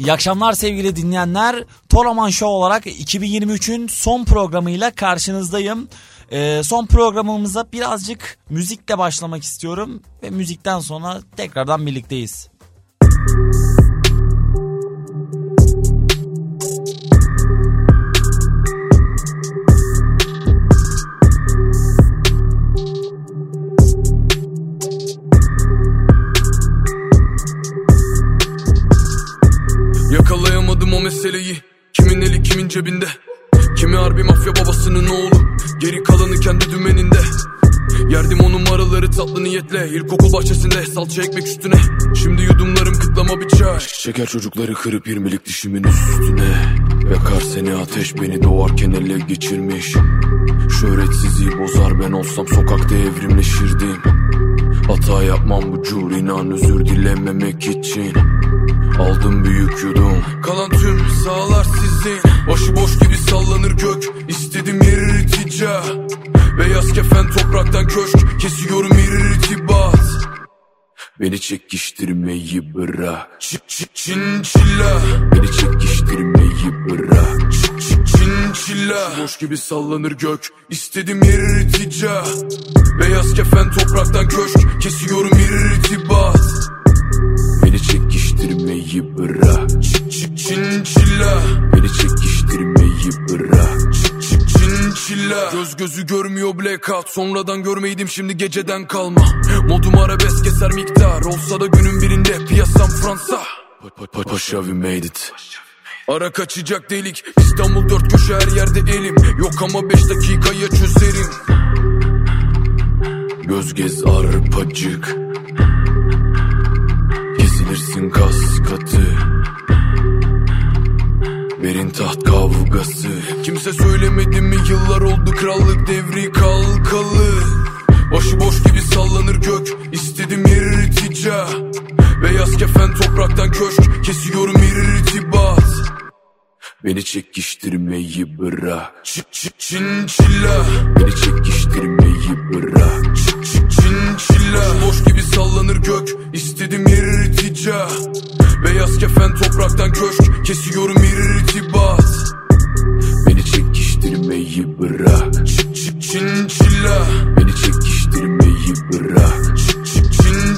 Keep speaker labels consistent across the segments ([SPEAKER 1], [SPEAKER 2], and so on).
[SPEAKER 1] İyi akşamlar sevgili dinleyenler. Toraman Show olarak 2023'ün son programıyla karşınızdayım. Ee, son programımıza birazcık müzikle başlamak istiyorum ve müzikten sonra tekrardan birlikteyiz.
[SPEAKER 2] Yakalayamadım meseleyi Kimin eli kimin cebinde? Kimi harbi mafya babasının oğlu? Geri kalanı kendi dümeninde. Yerdim o numaraları tatlı niyetle İlkokul bahçesinde salça ekmek üstüne. Şimdi yudumlarım kıtlama çay Şeker çocukları kırıp irmilik dişimin üstüne. Yakar seni ateş beni doğarken ele geçirmiş. Şöhretsizliği bozar ben olsam sokakta evrimleşirdim Hata yapmam bu cur inan özür dilememek için. Aldım büyük yudum. Kalan tüm sağlar sizin. Başıboş gibi sallanır gök. İstedim yer irtica Beyaz kefen topraktan köşk. Kesiyorum irtibat Beni çekiştirmeyi bırak. Çık çık çin çilla. Beni çekiştirmeyi bırak. Çık çık çin çilla. Boş gibi sallanır gök. İstedim irtica. Beyaz kefen topraktan köşk. Kesiyorum irtibat Beni çekiştirmeyi bırak. Çık çık çin Beni çekiştirmeyi bırak. Çık çık çin çilla Göz gözü görmüyor blackout Sonradan görmeydim şimdi geceden kalma. Modum arabesk keser miktar. Olsa da günün birinde piyasam Fransa. Pa- pa- pa- Paşa we made it. Ara kaçacak delik. İstanbul dört köşe her yerde elim. Yok ama beş dakikaya çözerim. Göz gez arpacık. Kesilirsin kas katı Verin taht kavgası. Kimse söylemedi mi? Yıllar oldu krallık devri kalkalı. Başıboş gibi sallanır gök. İstedim irtica Beyaz kefen topraktan köşk. Kesiyorum irtibat Beni çekiştirmeyi bırak Çık çık çin çilla Beni çekiştirmeyi bırak Çık çık çin çilla Boş gibi sallanır gök İstedim irtica. Beyaz kefen topraktan köşk Kesiyorum irtibat. Beni çekiştirmeyi bırak Çık çık çin çilla Beni çekiştirmeyi bırak Çık çık çin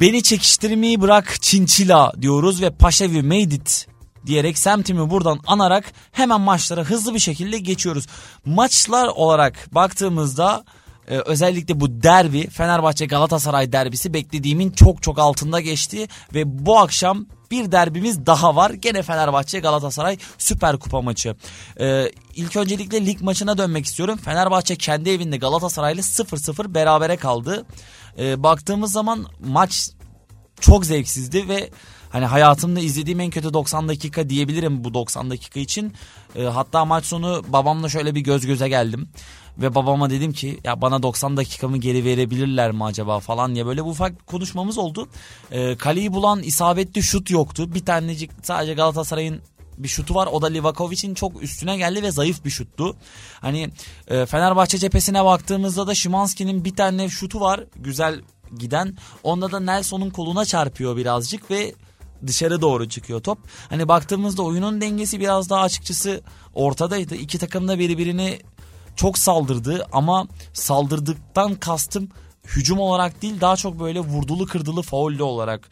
[SPEAKER 1] Beni çekiştirmeyi bırak çinçila diyoruz ve Paşa we made it diyerek semtimi buradan anarak hemen maçlara hızlı bir şekilde geçiyoruz. Maçlar olarak baktığımızda e, özellikle bu derbi Fenerbahçe Galatasaray derbisi beklediğimin çok çok altında geçti ve bu akşam bir derbimiz daha var. Gene Fenerbahçe Galatasaray Süper Kupa maçı. Ee, ilk öncelikle lig maçına dönmek istiyorum. Fenerbahçe kendi evinde Galatasaray'la 0-0 berabere kaldı. Ee, baktığımız zaman maç çok zevksizdi ve hani hayatımda izlediğim en kötü 90 dakika diyebilirim bu 90 dakika için. Ee, hatta maç sonu babamla şöyle bir göz göze geldim. Ve babama dedim ki ya bana 90 dakikamı geri verebilirler mi acaba falan diye böyle ufak bir konuşmamız oldu. Ee, kaleyi bulan isabetli şut yoktu. Bir tanecik sadece Galatasaray'ın bir şutu var. O da Livakovic'in çok üstüne geldi ve zayıf bir şuttu. Hani e, Fenerbahçe cephesine baktığımızda da Şimanski'nin bir tane şutu var. Güzel giden. Onda da Nelson'un koluna çarpıyor birazcık ve dışarı doğru çıkıyor top. Hani baktığımızda oyunun dengesi biraz daha açıkçası ortadaydı. İki takım da birbirini çok saldırdı ama saldırdıktan kastım hücum olarak değil daha çok böyle vurdulu kırdılı faullü olarak.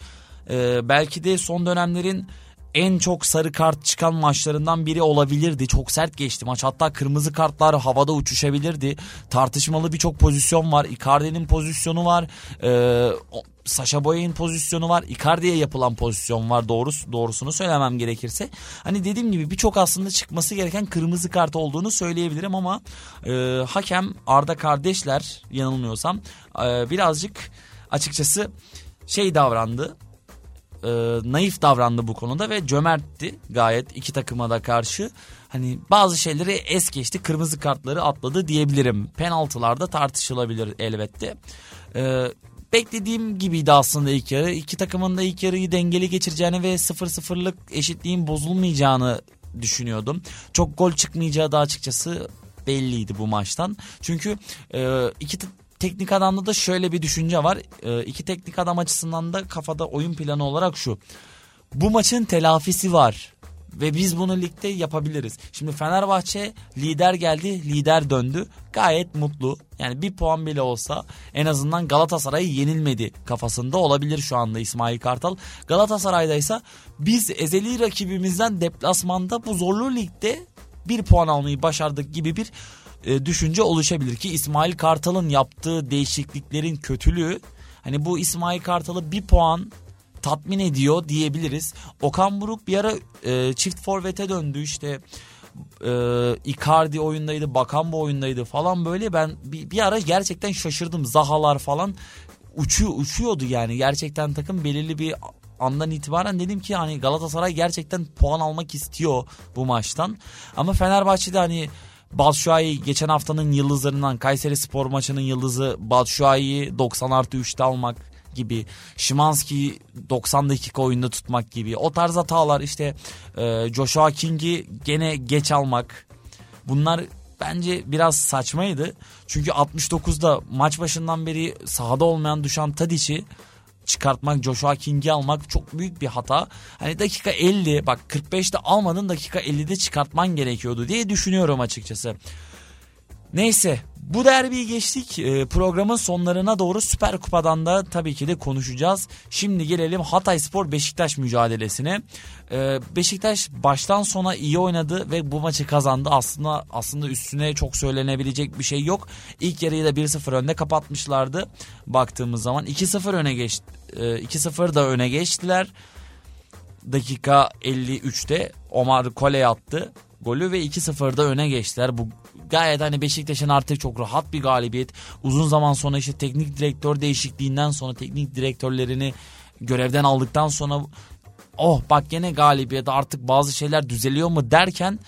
[SPEAKER 1] Ee, belki de son dönemlerin en çok sarı kart çıkan maçlarından biri olabilirdi. Çok sert geçti maç. Hatta kırmızı kartlar havada uçuşabilirdi. Tartışmalı birçok pozisyon var. Icardi'nin pozisyonu var. Ee, Sasha Boy'un pozisyonu var. Icardi'ye yapılan pozisyon var doğrusu, doğrusunu söylemem gerekirse. Hani dediğim gibi birçok aslında çıkması gereken kırmızı kart olduğunu söyleyebilirim ama e, hakem Arda kardeşler yanılmıyorsam e, birazcık açıkçası şey davrandı e, naif davrandı bu konuda ve cömertti gayet iki takıma da karşı. Hani bazı şeyleri es geçti kırmızı kartları atladı diyebilirim. Penaltılarda tartışılabilir elbette. E, beklediğim gibiydi aslında ilk yarı. İki takımın da ilk yarıyı dengeli geçireceğini ve 0-0'lık eşitliğin bozulmayacağını düşünüyordum. Çok gol çıkmayacağı da açıkçası belliydi bu maçtan. Çünkü e, iki teknik adamda da şöyle bir düşünce var. E, iki teknik adam açısından da kafada oyun planı olarak şu. Bu maçın telafisi var. Ve biz bunu ligde yapabiliriz. Şimdi Fenerbahçe lider geldi, lider döndü. Gayet mutlu. Yani bir puan bile olsa en azından Galatasaray yenilmedi kafasında olabilir şu anda İsmail Kartal. Galatasaray'da ise biz ezeli rakibimizden deplasmanda bu zorlu ligde bir puan almayı başardık gibi bir e, düşünce oluşabilir ki İsmail Kartal'ın yaptığı değişikliklerin kötülüğü hani bu İsmail Kartal'ı bir puan tatmin ediyor diyebiliriz. Okan Buruk bir ara e, çift forvete döndü işte e, Icardi oyundaydı, Bakan bu oyundaydı falan böyle ben bir, bir ara gerçekten şaşırdım. Zahalar falan uçuyor, uçuyordu yani gerçekten takım belirli bir andan itibaren dedim ki hani Galatasaray gerçekten puan almak istiyor bu maçtan. Ama Fenerbahçe'de hani Batshuayi geçen haftanın yıldızlarından Kayseri Spor maçının yıldızı Batshuayi'yi 90 artı 3'te almak gibi Şimanski 90 dakika oyunda tutmak gibi o tarz hatalar işte e, Joshua King'i gene geç almak bunlar bence biraz saçmaydı. Çünkü 69'da maç başından beri sahada olmayan Dušan Tadic'i çıkartmak, Joshua King'i almak çok büyük bir hata. Hani dakika 50 bak 45'te almadın dakika 50'de çıkartman gerekiyordu diye düşünüyorum açıkçası. Neyse bu derbiyi geçtik. E, programın sonlarına doğru Süper Kupa'dan da tabii ki de konuşacağız. Şimdi gelelim Hatay Spor Beşiktaş mücadelesine. E, Beşiktaş baştan sona iyi oynadı ve bu maçı kazandı. Aslında aslında üstüne çok söylenebilecek bir şey yok. İlk yarıyı da 1-0 önde kapatmışlardı. Baktığımız zaman 2-0 öne geçti. E, 2-0 da öne geçtiler. Dakika 53'te Omar Kole attı golü ve 2-0'da öne geçtiler. Bu gayet hani Beşiktaş'ın artık çok rahat bir galibiyet. Uzun zaman sonra işte teknik direktör değişikliğinden sonra teknik direktörlerini görevden aldıktan sonra oh bak gene galibiyet artık bazı şeyler düzeliyor mu derken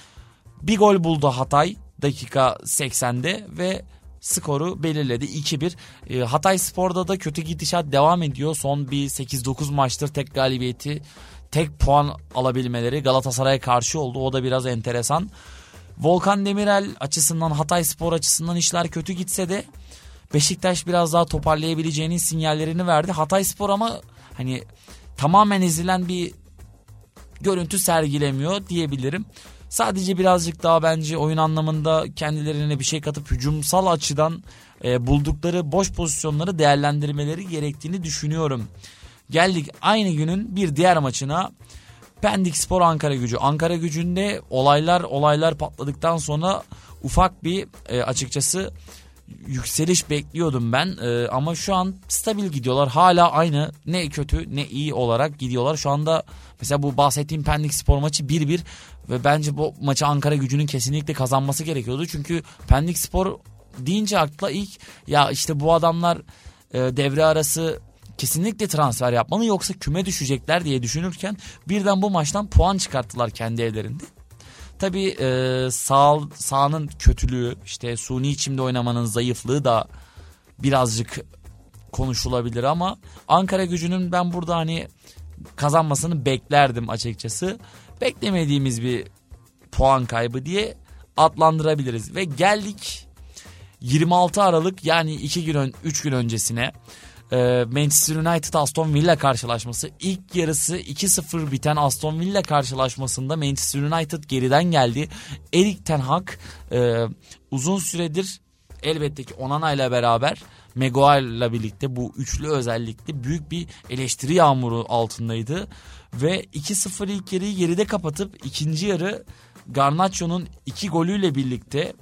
[SPEAKER 1] bir gol buldu Hatay dakika 80'de ve skoru belirledi 2-1. E, Hatay Spor'da da kötü gidişat devam ediyor. Son bir 8-9 maçtır tek galibiyeti tek puan alabilmeleri Galatasaray'a karşı oldu. O da biraz enteresan. Volkan Demirel açısından Hatay Spor açısından işler kötü gitse de Beşiktaş biraz daha toparlayabileceğinin sinyallerini verdi. Hatay Spor ama hani tamamen ezilen bir görüntü sergilemiyor diyebilirim. Sadece birazcık daha bence oyun anlamında kendilerine bir şey katıp hücumsal açıdan e, buldukları boş pozisyonları değerlendirmeleri gerektiğini düşünüyorum. Geldik aynı günün bir diğer maçına. Pendik Spor Ankara Gücü. Ankara Gücü'nde olaylar olaylar patladıktan sonra ufak bir e, açıkçası yükseliş bekliyordum ben. E, ama şu an stabil gidiyorlar. Hala aynı. Ne kötü ne iyi olarak gidiyorlar. Şu anda mesela bu bahsettiğim Pendik Spor maçı 1-1 ve bence bu maçı Ankara gücünün kesinlikle kazanması gerekiyordu. Çünkü Pendik Spor deyince akla ilk ya işte bu adamlar e, devre arası kesinlikle transfer yapmalı yoksa küme düşecekler diye düşünürken birden bu maçtan puan çıkarttılar kendi evlerinde. Tabi e, sağ, sahanın kötülüğü işte suni içimde oynamanın zayıflığı da birazcık konuşulabilir ama Ankara gücünün ben burada hani kazanmasını beklerdim açıkçası. Beklemediğimiz bir puan kaybı diye adlandırabiliriz ve geldik 26 Aralık yani 2 gün 3 gün öncesine ee, Manchester United Aston Villa karşılaşması ilk yarısı 2-0 biten Aston Villa karşılaşmasında Manchester United geriden geldi. Erik Ten Hag e, uzun süredir elbette ki Onana ile beraber Maguire ile birlikte bu üçlü özellikle büyük bir eleştiri yağmuru altındaydı. Ve 2-0 ilk yarıyı geride kapatıp ikinci yarı Garnaccio'nun iki golüyle birlikte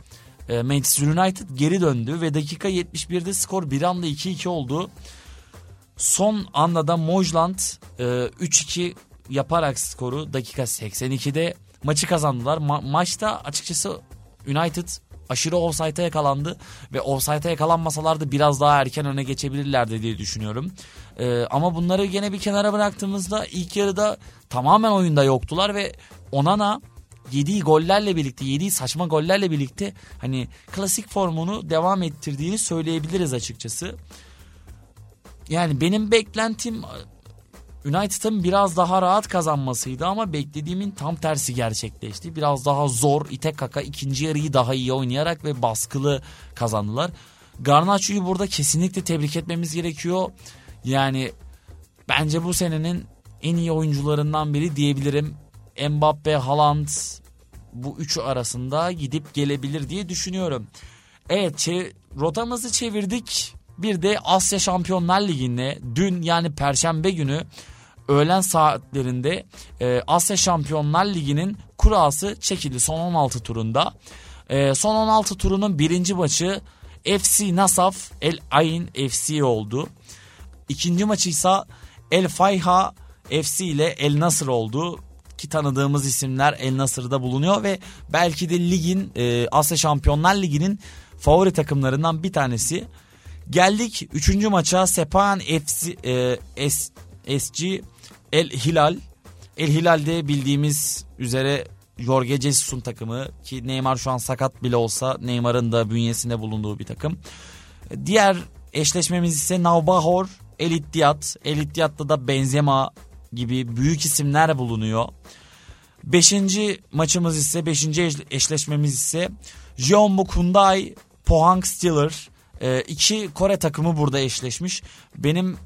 [SPEAKER 1] e, Manchester United geri döndü ve dakika 71'de skor bir anda 2-2 oldu. Son anda da Mojland e, 3-2 yaparak skoru dakika 82'de maçı kazandılar. Ma- maçta açıkçası United aşırı offside'a yakalandı ve offside'a yakalanmasalardı biraz daha erken öne geçebilirlerdi diye düşünüyorum. Ee, ama bunları gene bir kenara bıraktığımızda ilk yarıda tamamen oyunda yoktular ve Onana yediği gollerle birlikte yediği saçma gollerle birlikte hani klasik formunu devam ettirdiğini söyleyebiliriz açıkçası. Yani benim beklentim United'ın biraz daha rahat kazanmasıydı ama beklediğimin tam tersi gerçekleşti. Biraz daha zor, ite kaka ikinci yarıyı daha iyi oynayarak ve baskılı kazandılar. Garnacho'yu burada kesinlikle tebrik etmemiz gerekiyor. Yani bence bu senenin en iyi oyuncularından biri diyebilirim. Mbappe, Haaland bu üçü arasında gidip gelebilir diye düşünüyorum. Evet rotamızı çevirdik. Bir de Asya Şampiyonlar Ligi'nde dün yani Perşembe günü öğlen saatlerinde e, Asya Şampiyonlar Ligi'nin kurası çekildi son 16 turunda. E, son 16 turunun birinci maçı FC Nasaf El Ain FC oldu. İkinci maçı ise El Fayha FC ile El Nasır oldu ki tanıdığımız isimler El Nasır'da bulunuyor ve belki de ligin e, Asya Şampiyonlar Ligi'nin favori takımlarından bir tanesi. Geldik 3. maça Sepahan FC e, S, SG El Hilal. El Hilal'de bildiğimiz üzere Jorge Jesus'un takımı ki Neymar şu an sakat bile olsa Neymar'ın da bünyesinde bulunduğu bir takım. Diğer eşleşmemiz ise Navbahor El İttiyat. El İttiyat'ta da Benzema gibi büyük isimler bulunuyor. Beşinci maçımız ise, beşinci eşleşmemiz ise Jeonbuk Hyundai Pohang Steeler. Ee, iki Kore takımı burada eşleşmiş. Benim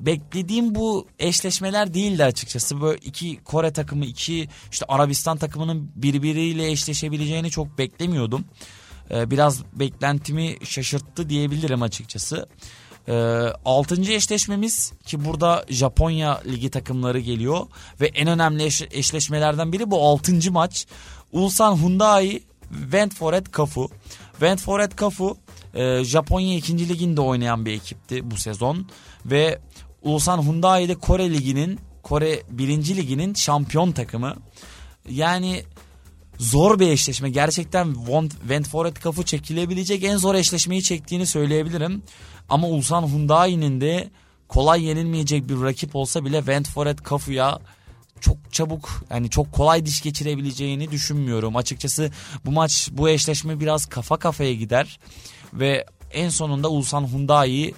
[SPEAKER 1] beklediğim bu eşleşmeler değildi açıkçası. Böyle iki Kore takımı, iki işte Arabistan takımının birbiriyle eşleşebileceğini çok beklemiyordum. Ee, biraz beklentimi şaşırttı diyebilirim açıkçası. Ee, altıncı eşleşmemiz ki burada Japonya ligi takımları geliyor ve en önemli eş, eşleşmelerden biri bu altıncı maç. Ulsan Hyundai Ventforet Kafu. Ventforet Kafu e, Japonya 2. liginde oynayan bir ekipti bu sezon ve Ulsan Hyundai de Kore liginin Kore 1. liginin şampiyon takımı. Yani zor bir eşleşme. Gerçekten Ventforet Kafu çekilebilecek en zor eşleşmeyi çektiğini söyleyebilirim. Ama Ulsan Hyundai'nin de kolay yenilmeyecek bir rakip olsa bile Ventforet Kafu'ya çok çabuk yani çok kolay diş geçirebileceğini düşünmüyorum. Açıkçası bu maç bu eşleşme biraz kafa kafaya gider ve en sonunda Ulsan Hyundai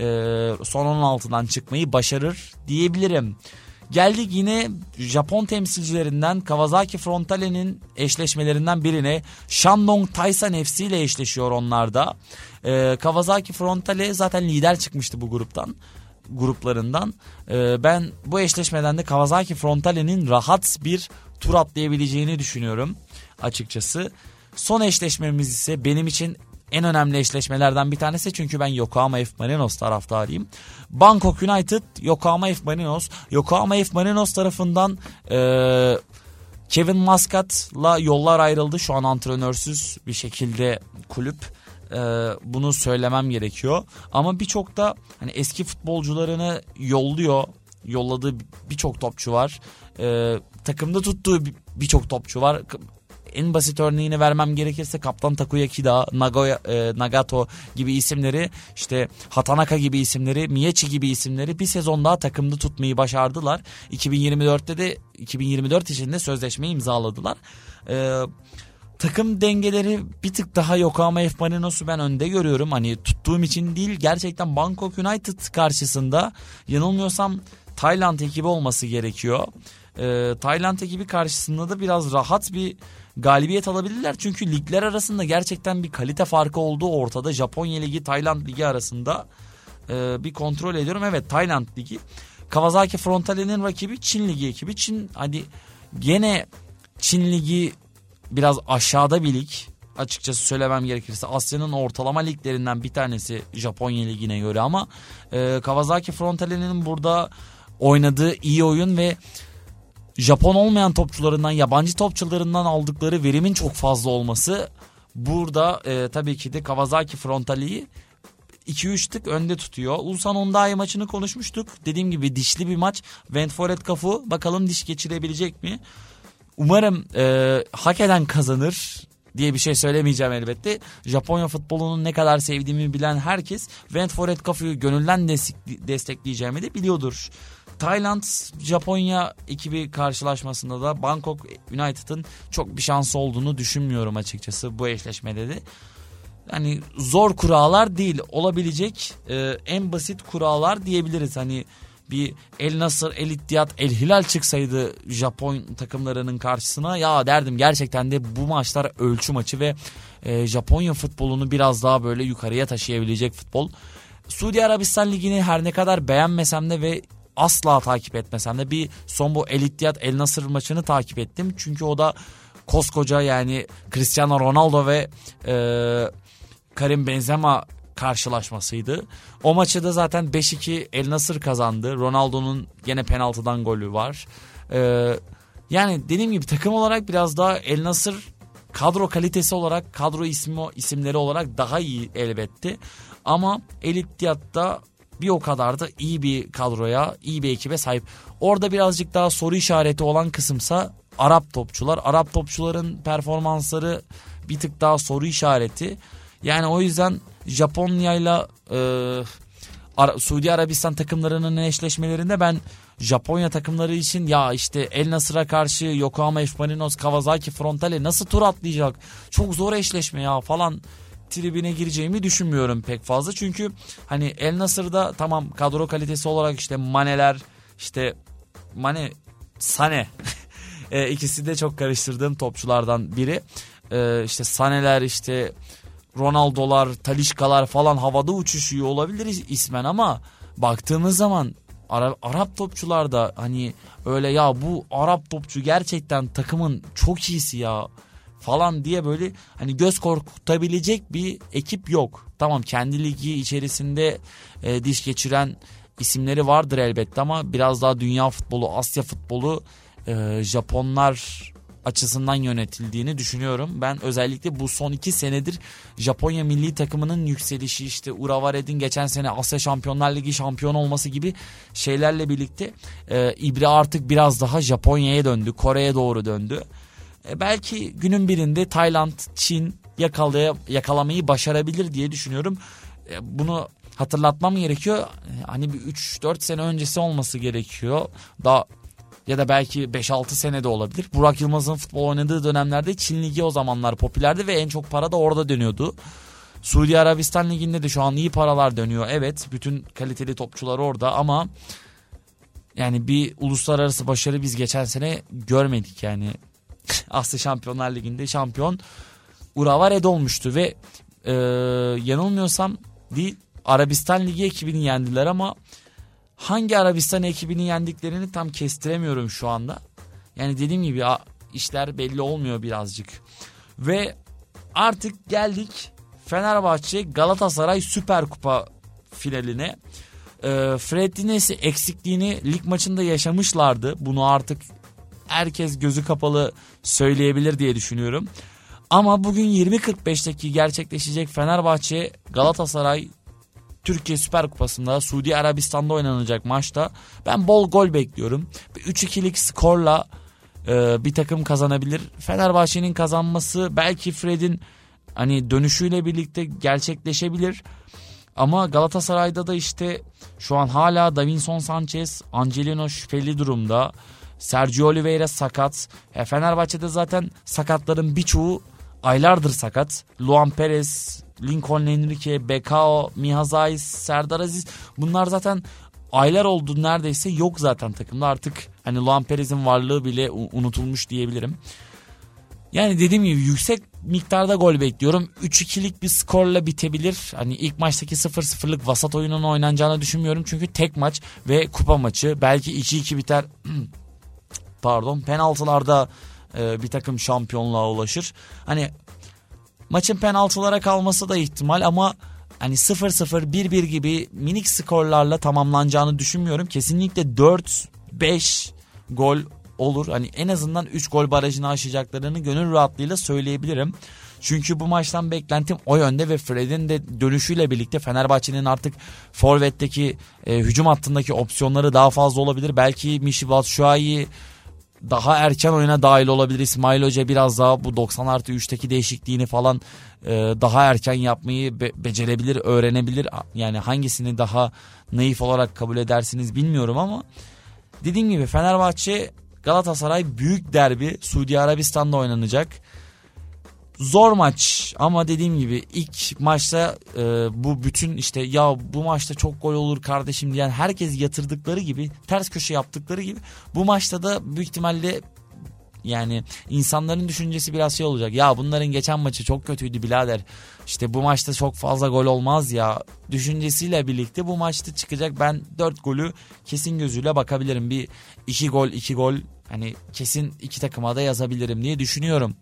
[SPEAKER 1] e, son 16'dan çıkmayı başarır diyebilirim. Geldik yine Japon temsilcilerinden Kawasaki Frontale'nin eşleşmelerinden birine Shandong Taysan FC ile eşleşiyor onlar da. Ee, Kawasaki Frontale zaten lider çıkmıştı bu gruptan gruplarından. Ee, ben bu eşleşmeden de Kawasaki Frontale'nin rahat bir tur atlayabileceğini düşünüyorum açıkçası. Son eşleşmemiz ise benim için en önemli eşleşmelerden bir tanesi çünkü ben Yokohama F Marinos taraftarıyım. Bangkok United, Yokohama F Marinos. Yokohama F Marinos tarafından e, Kevin Muscat'la yollar ayrıldı. Şu an antrenörsüz bir şekilde kulüp. E, bunu söylemem gerekiyor. Ama birçok da hani eski futbolcularını yolluyor. Yolladığı birçok topçu var. E, takımda tuttuğu birçok topçu var en basit örneğini vermem gerekirse Kaptan Takuya Kida, Nagoya, e, Nagato gibi isimleri işte Hatanaka gibi isimleri, Miyechi gibi isimleri bir sezon daha takımda tutmayı başardılar. 2024'te de 2024 içinde sözleşme imzaladılar. Eee takım dengeleri bir tık daha Yokohama F Marinos'u ben önde görüyorum. Hani tuttuğum için değil gerçekten Bangkok United karşısında yanılmıyorsam Tayland ekibi olması gerekiyor. Ee, Tayland ekibi karşısında da biraz rahat bir galibiyet alabilirler. Çünkü ligler arasında gerçekten bir kalite farkı olduğu ortada. Japonya Ligi, Tayland Ligi arasında e, bir kontrol ediyorum. Evet Tayland Ligi. Kawasaki Frontale'nin rakibi Çin Ligi ekibi. Çin hadi gene Çin Ligi biraz aşağıda bir lig. Açıkçası söylemem gerekirse Asya'nın ortalama liglerinden bir tanesi Japonya Ligi'ne göre ama e, Kawasaki Frontale'nin burada oynadığı iyi oyun ve Japon olmayan topçularından, yabancı topçularından aldıkları verimin çok fazla olması burada e, tabii ki de Kawasaki Frontali'yi 2-3 tık önde tutuyor. Ulsan Hyundai maçını konuşmuştuk. Dediğim gibi dişli bir maç. Ventforet Kafu bakalım diş geçirebilecek mi? Umarım e, hak eden kazanır diye bir şey söylemeyeceğim elbette. Japonya futbolunun ne kadar sevdiğimi bilen herkes Ventforet Kafu'yu gönülden destekleyeceğimi de biliyordur. Tayland Japonya ekibi karşılaşmasında da Bangkok United'ın çok bir şansı olduğunu düşünmüyorum açıkçası bu eşleşmede de. hani zor kurallar değil olabilecek e, en basit kurallar diyebiliriz. Hani bir El Nasır, El İttihad, El Hilal çıksaydı Japon takımlarının karşısına ya derdim gerçekten de bu maçlar ölçü maçı ve e, Japonya futbolunu biraz daha böyle yukarıya taşıyabilecek futbol. Suudi Arabistan Ligi'ni her ne kadar beğenmesem de ve asla takip etmesem de bir son bu El El Nasır maçını takip ettim. Çünkü o da koskoca yani Cristiano Ronaldo ve e, Karim Benzema karşılaşmasıydı. O maçı da zaten 5-2 El Nasır kazandı. Ronaldo'nun gene penaltıdan golü var. Ee, yani dediğim gibi takım olarak biraz daha El Nasır kadro kalitesi olarak kadro ismi isimleri olarak daha iyi elbette. Ama El bir o kadar da iyi bir kadroya, iyi bir ekibe sahip. Orada birazcık daha soru işareti olan kısımsa Arap topçular. Arap topçuların performansları bir tık daha soru işareti. Yani o yüzden Japonya ile e, Suudi Arabistan takımlarının eşleşmelerinde ben Japonya takımları için ya işte El Nasır'a karşı Yokohama F. Marinos Kawasaki Frontale nasıl tur atlayacak? Çok zor eşleşme ya falan tribine gireceğimi düşünmüyorum pek fazla. Çünkü hani El Nasır'da tamam kadro kalitesi olarak işte Maneler işte Mane Sane e, ikisi de çok karıştırdığım topçulardan biri. E, işte Saneler işte Ronaldo'lar, Talişkalar falan havada uçuşuyor olabilir ismen ama baktığımız zaman Ara, Arap topçular da hani öyle ya bu Arap topçu gerçekten takımın çok iyisi ya falan diye böyle hani göz korkutabilecek bir ekip yok. Tamam kendi ligi içerisinde e, diş geçiren isimleri vardır elbette ama biraz daha dünya futbolu, Asya futbolu e, Japonlar açısından yönetildiğini düşünüyorum. Ben özellikle bu son iki senedir Japonya milli takımının yükselişi işte Uravared'in geçen sene Asya Şampiyonlar Ligi şampiyon olması gibi şeylerle birlikte e, İbre artık biraz daha Japonya'ya döndü. Kore'ye doğru döndü. E, belki günün birinde Tayland, Çin yakalaya, yakalamayı başarabilir diye düşünüyorum. E, bunu hatırlatmam gerekiyor. E, hani bir 3-4 sene öncesi olması gerekiyor. Daha ya da belki 5-6 senede olabilir. Burak Yılmaz'ın futbol oynadığı dönemlerde Çin Ligi o zamanlar popülerdi ve en çok para da orada dönüyordu. Suudi Arabistan Ligi'nde de şu an iyi paralar dönüyor. Evet bütün kaliteli topçular orada ama yani bir uluslararası başarı biz geçen sene görmedik yani. Asya Şampiyonlar Ligi'nde şampiyon Urawa Red olmuştu ve e, yanılmıyorsam bir Arabistan Ligi ekibini yendiler ama hangi Arabistan ekibini yendiklerini tam kestiremiyorum şu anda. Yani dediğim gibi işler belli olmuyor birazcık. Ve artık geldik Fenerbahçe Galatasaray Süper Kupa finaline. E, Fred Dinesi eksikliğini lig maçında yaşamışlardı. Bunu artık herkes gözü kapalı söyleyebilir diye düşünüyorum. Ama bugün 20.45'teki gerçekleşecek Fenerbahçe Galatasaray Türkiye Süper Kupası'nda Suudi Arabistan'da oynanacak maçta ben bol gol bekliyorum. 3-2'lik skorla e, bir takım kazanabilir. Fenerbahçe'nin kazanması belki Fred'in hani dönüşüyle birlikte gerçekleşebilir. Ama Galatasaray'da da işte şu an hala Davinson Sanchez, Angelino şüpheli durumda. Sergio Oliveira sakat. E, Fenerbahçe'de zaten sakatların birçoğu aylardır sakat. Luan Perez, Lincoln Enrique, Bekao, Mihazais, Serdar Aziz bunlar zaten aylar oldu neredeyse yok zaten takımda artık hani Luan Perez'in varlığı bile unutulmuş diyebilirim. Yani dediğim gibi yüksek miktarda gol bekliyorum. 3-2'lik bir skorla bitebilir. Hani ilk maçtaki 0-0'lık vasat oyunun oynanacağını düşünmüyorum. Çünkü tek maç ve kupa maçı. Belki 2-2 biter. Pardon penaltılarda e, bir takım şampiyonluğa ulaşır. Hani Maçın penaltılara kalması da ihtimal ama hani 0-0 1-1 gibi minik skorlarla tamamlanacağını düşünmüyorum. Kesinlikle 4-5 gol olur. Hani en azından 3 gol barajını aşacaklarını gönül rahatlığıyla söyleyebilirim. Çünkü bu maçtan beklentim o yönde ve Fred'in de dönüşüyle birlikte Fenerbahçe'nin artık forvetteki e, hücum hattındaki opsiyonları daha fazla olabilir. Belki Mişi Batshuayi daha erken oyuna dahil olabilir. İsmail Hoca biraz daha bu 90 artı 3'teki değişikliğini falan e, daha erken yapmayı be- becerebilir, öğrenebilir. Yani hangisini daha naif olarak kabul edersiniz bilmiyorum ama dediğim gibi Fenerbahçe Galatasaray büyük derbi Suudi Arabistan'da oynanacak. Zor maç ama dediğim gibi ilk maçta e, bu bütün işte ya bu maçta çok gol olur kardeşim diyen herkes yatırdıkları gibi ters köşe yaptıkları gibi bu maçta da büyük ihtimalle yani insanların düşüncesi biraz şey olacak. Ya bunların geçen maçı çok kötüydü birader. İşte bu maçta çok fazla gol olmaz ya. Düşüncesiyle birlikte bu maçta çıkacak. Ben 4 golü kesin gözüyle bakabilirim. Bir 2 gol 2 gol hani kesin iki takıma da yazabilirim diye düşünüyorum.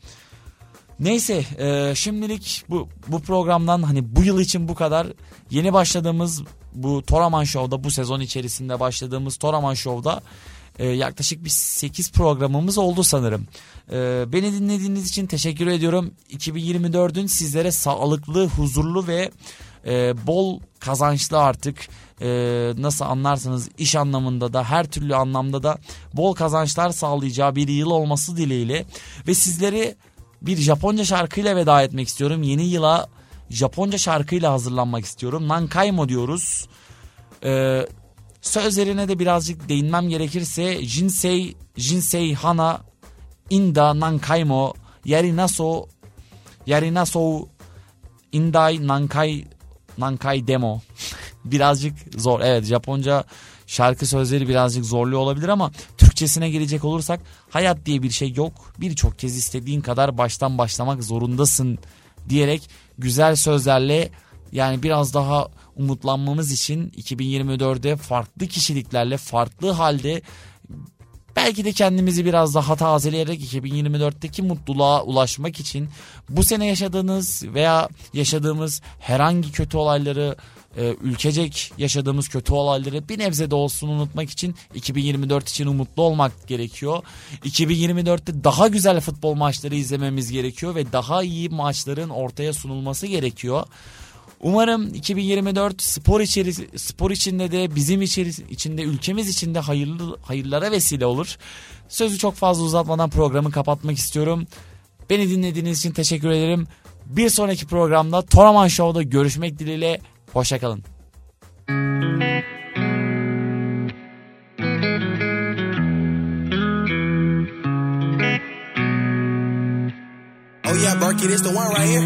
[SPEAKER 1] Neyse e, şimdilik bu, bu programdan hani bu yıl için bu kadar yeni başladığımız bu Toraman Show'da bu sezon içerisinde başladığımız Toraman Show'da e, yaklaşık bir 8 programımız oldu sanırım. E, beni dinlediğiniz için teşekkür ediyorum. 2024'ün sizlere sağlıklı, huzurlu ve e, bol kazançlı artık e, nasıl anlarsınız iş anlamında da her türlü anlamda da bol kazançlar sağlayacağı bir yıl olması dileğiyle ve sizleri bir Japonca şarkıyla veda etmek istiyorum. Yeni yıla Japonca şarkıyla hazırlanmak istiyorum. Nankaimo diyoruz. Ee, sözlerine de birazcık değinmem gerekirse Jinsei, Jinsei Hana, Inda Nankaimo, Yarinaso, Yarinaso, Indai Nankai, Nankai Demo. birazcık zor. Evet Japonca şarkı sözleri birazcık zorlu olabilir ama Türkçesine gelecek olursak hayat diye bir şey yok. Birçok kez istediğin kadar baştan başlamak zorundasın diyerek güzel sözlerle yani biraz daha umutlanmamız için 2024'de farklı kişiliklerle farklı halde belki de kendimizi biraz daha tazeleyerek 2024'teki mutluluğa ulaşmak için bu sene yaşadığınız veya yaşadığımız herhangi kötü olayları e, ülkecek yaşadığımız kötü olayları bir nebze de olsun unutmak için 2024 için umutlu olmak gerekiyor. 2024'te daha güzel futbol maçları izlememiz gerekiyor ve daha iyi maçların ortaya sunulması gerekiyor. Umarım 2024 spor içeri spor içinde de bizim içeri, içinde ülkemiz içinde hayırlı hayırlara vesile olur. Sözü çok fazla uzatmadan programı kapatmak istiyorum. Beni dinlediğiniz için teşekkür ederim. Bir sonraki programda Toraman Show'da görüşmek dileğiyle. Hoşçakalın. Oh yeah, Berkey, this the one right here.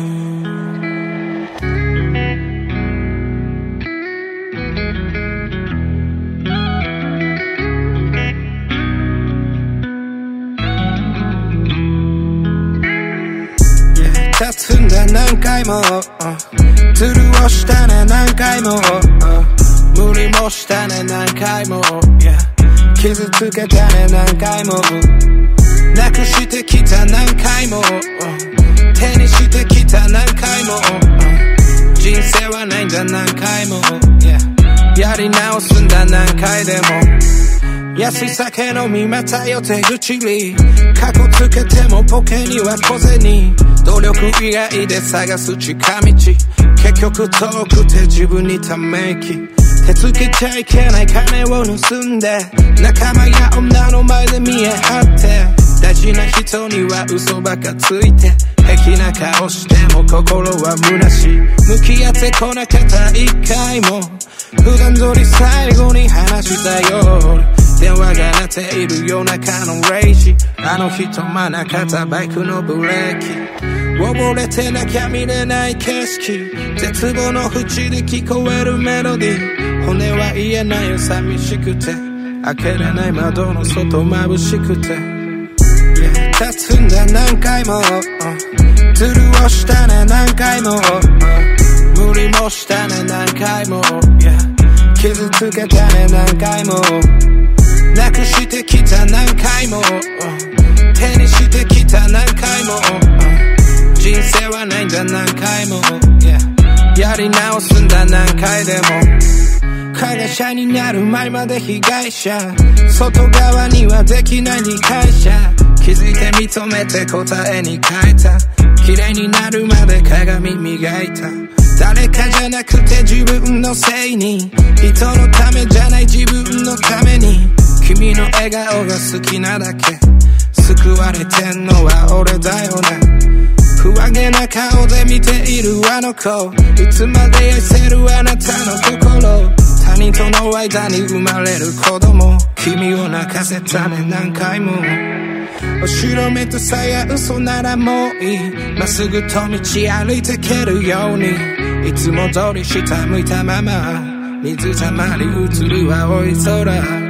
[SPEAKER 1] That's in the. Uh. したね何回も、無理もしたね何回も、傷つけたね何回も。なくしてきた何回も、手にしてきた何回も、人生はないんだ何回も、やり直すんだ何回でも。安い酒飲みまた予定口に。過去つけてもポケには小銭。努力以外で探す近道。結局遠くて自分にため息。手つけちゃいけない金を盗んで。仲間や女の前で見え張って。大事な人には嘘ばかついて。平気な顔しても心は虚しい。向き合ってこなかった一回も。普段通り最後に話したよ電話が鳴っている夜中の0時あの人真中たバイクのブレーキ。溺れてなきゃ見れない景色。絶望の淵で聞こえるメロディー。骨は言えないよ寂しくて。開けれない窓の外眩しくて、yeah、立つんだ何回も、ズルをしたね何回も、無理もしたね何回も、傷つけたね何回も。なくしてきた何回も。手にしてきた何回も。人生はないんだ何回も。やり直すんだ何回でも。加害者になる前まで被害者。外側にはできない理解者気づいて認めて答えに変えた。綺麗になるまで鏡磨いた。誰かじゃなくて自分のせいに。人のためじゃない自分のために。君の笑顔が好きなだけ。救われてんのは俺だよね。不安げな顔で見ているあの子。いつまで愛せるあなたの心。他人との間に生まれる子供。君を泣かせたね何回も。
[SPEAKER 3] 後ろ目とさや嘘ならもういい。まっすぐと道歩いてけるように。いつも通り下向いたまま。水たまり映る青い空。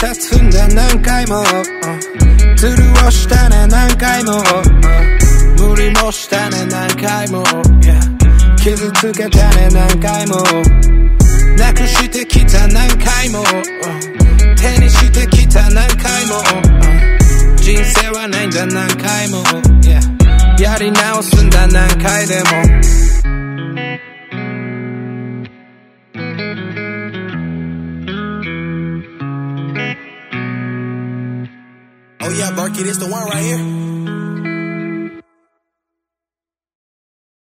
[SPEAKER 3] Yeah 立つんだ何回も、uh、ズルをしたね何回も、無理もしたね何回も、傷つけたね何回も。なくしてきた何回も、手にしてきた何回も、人生はないんだ何回も、やり直すんだ何回でも。
[SPEAKER 4] Oh yeah, Barky, this the one right here.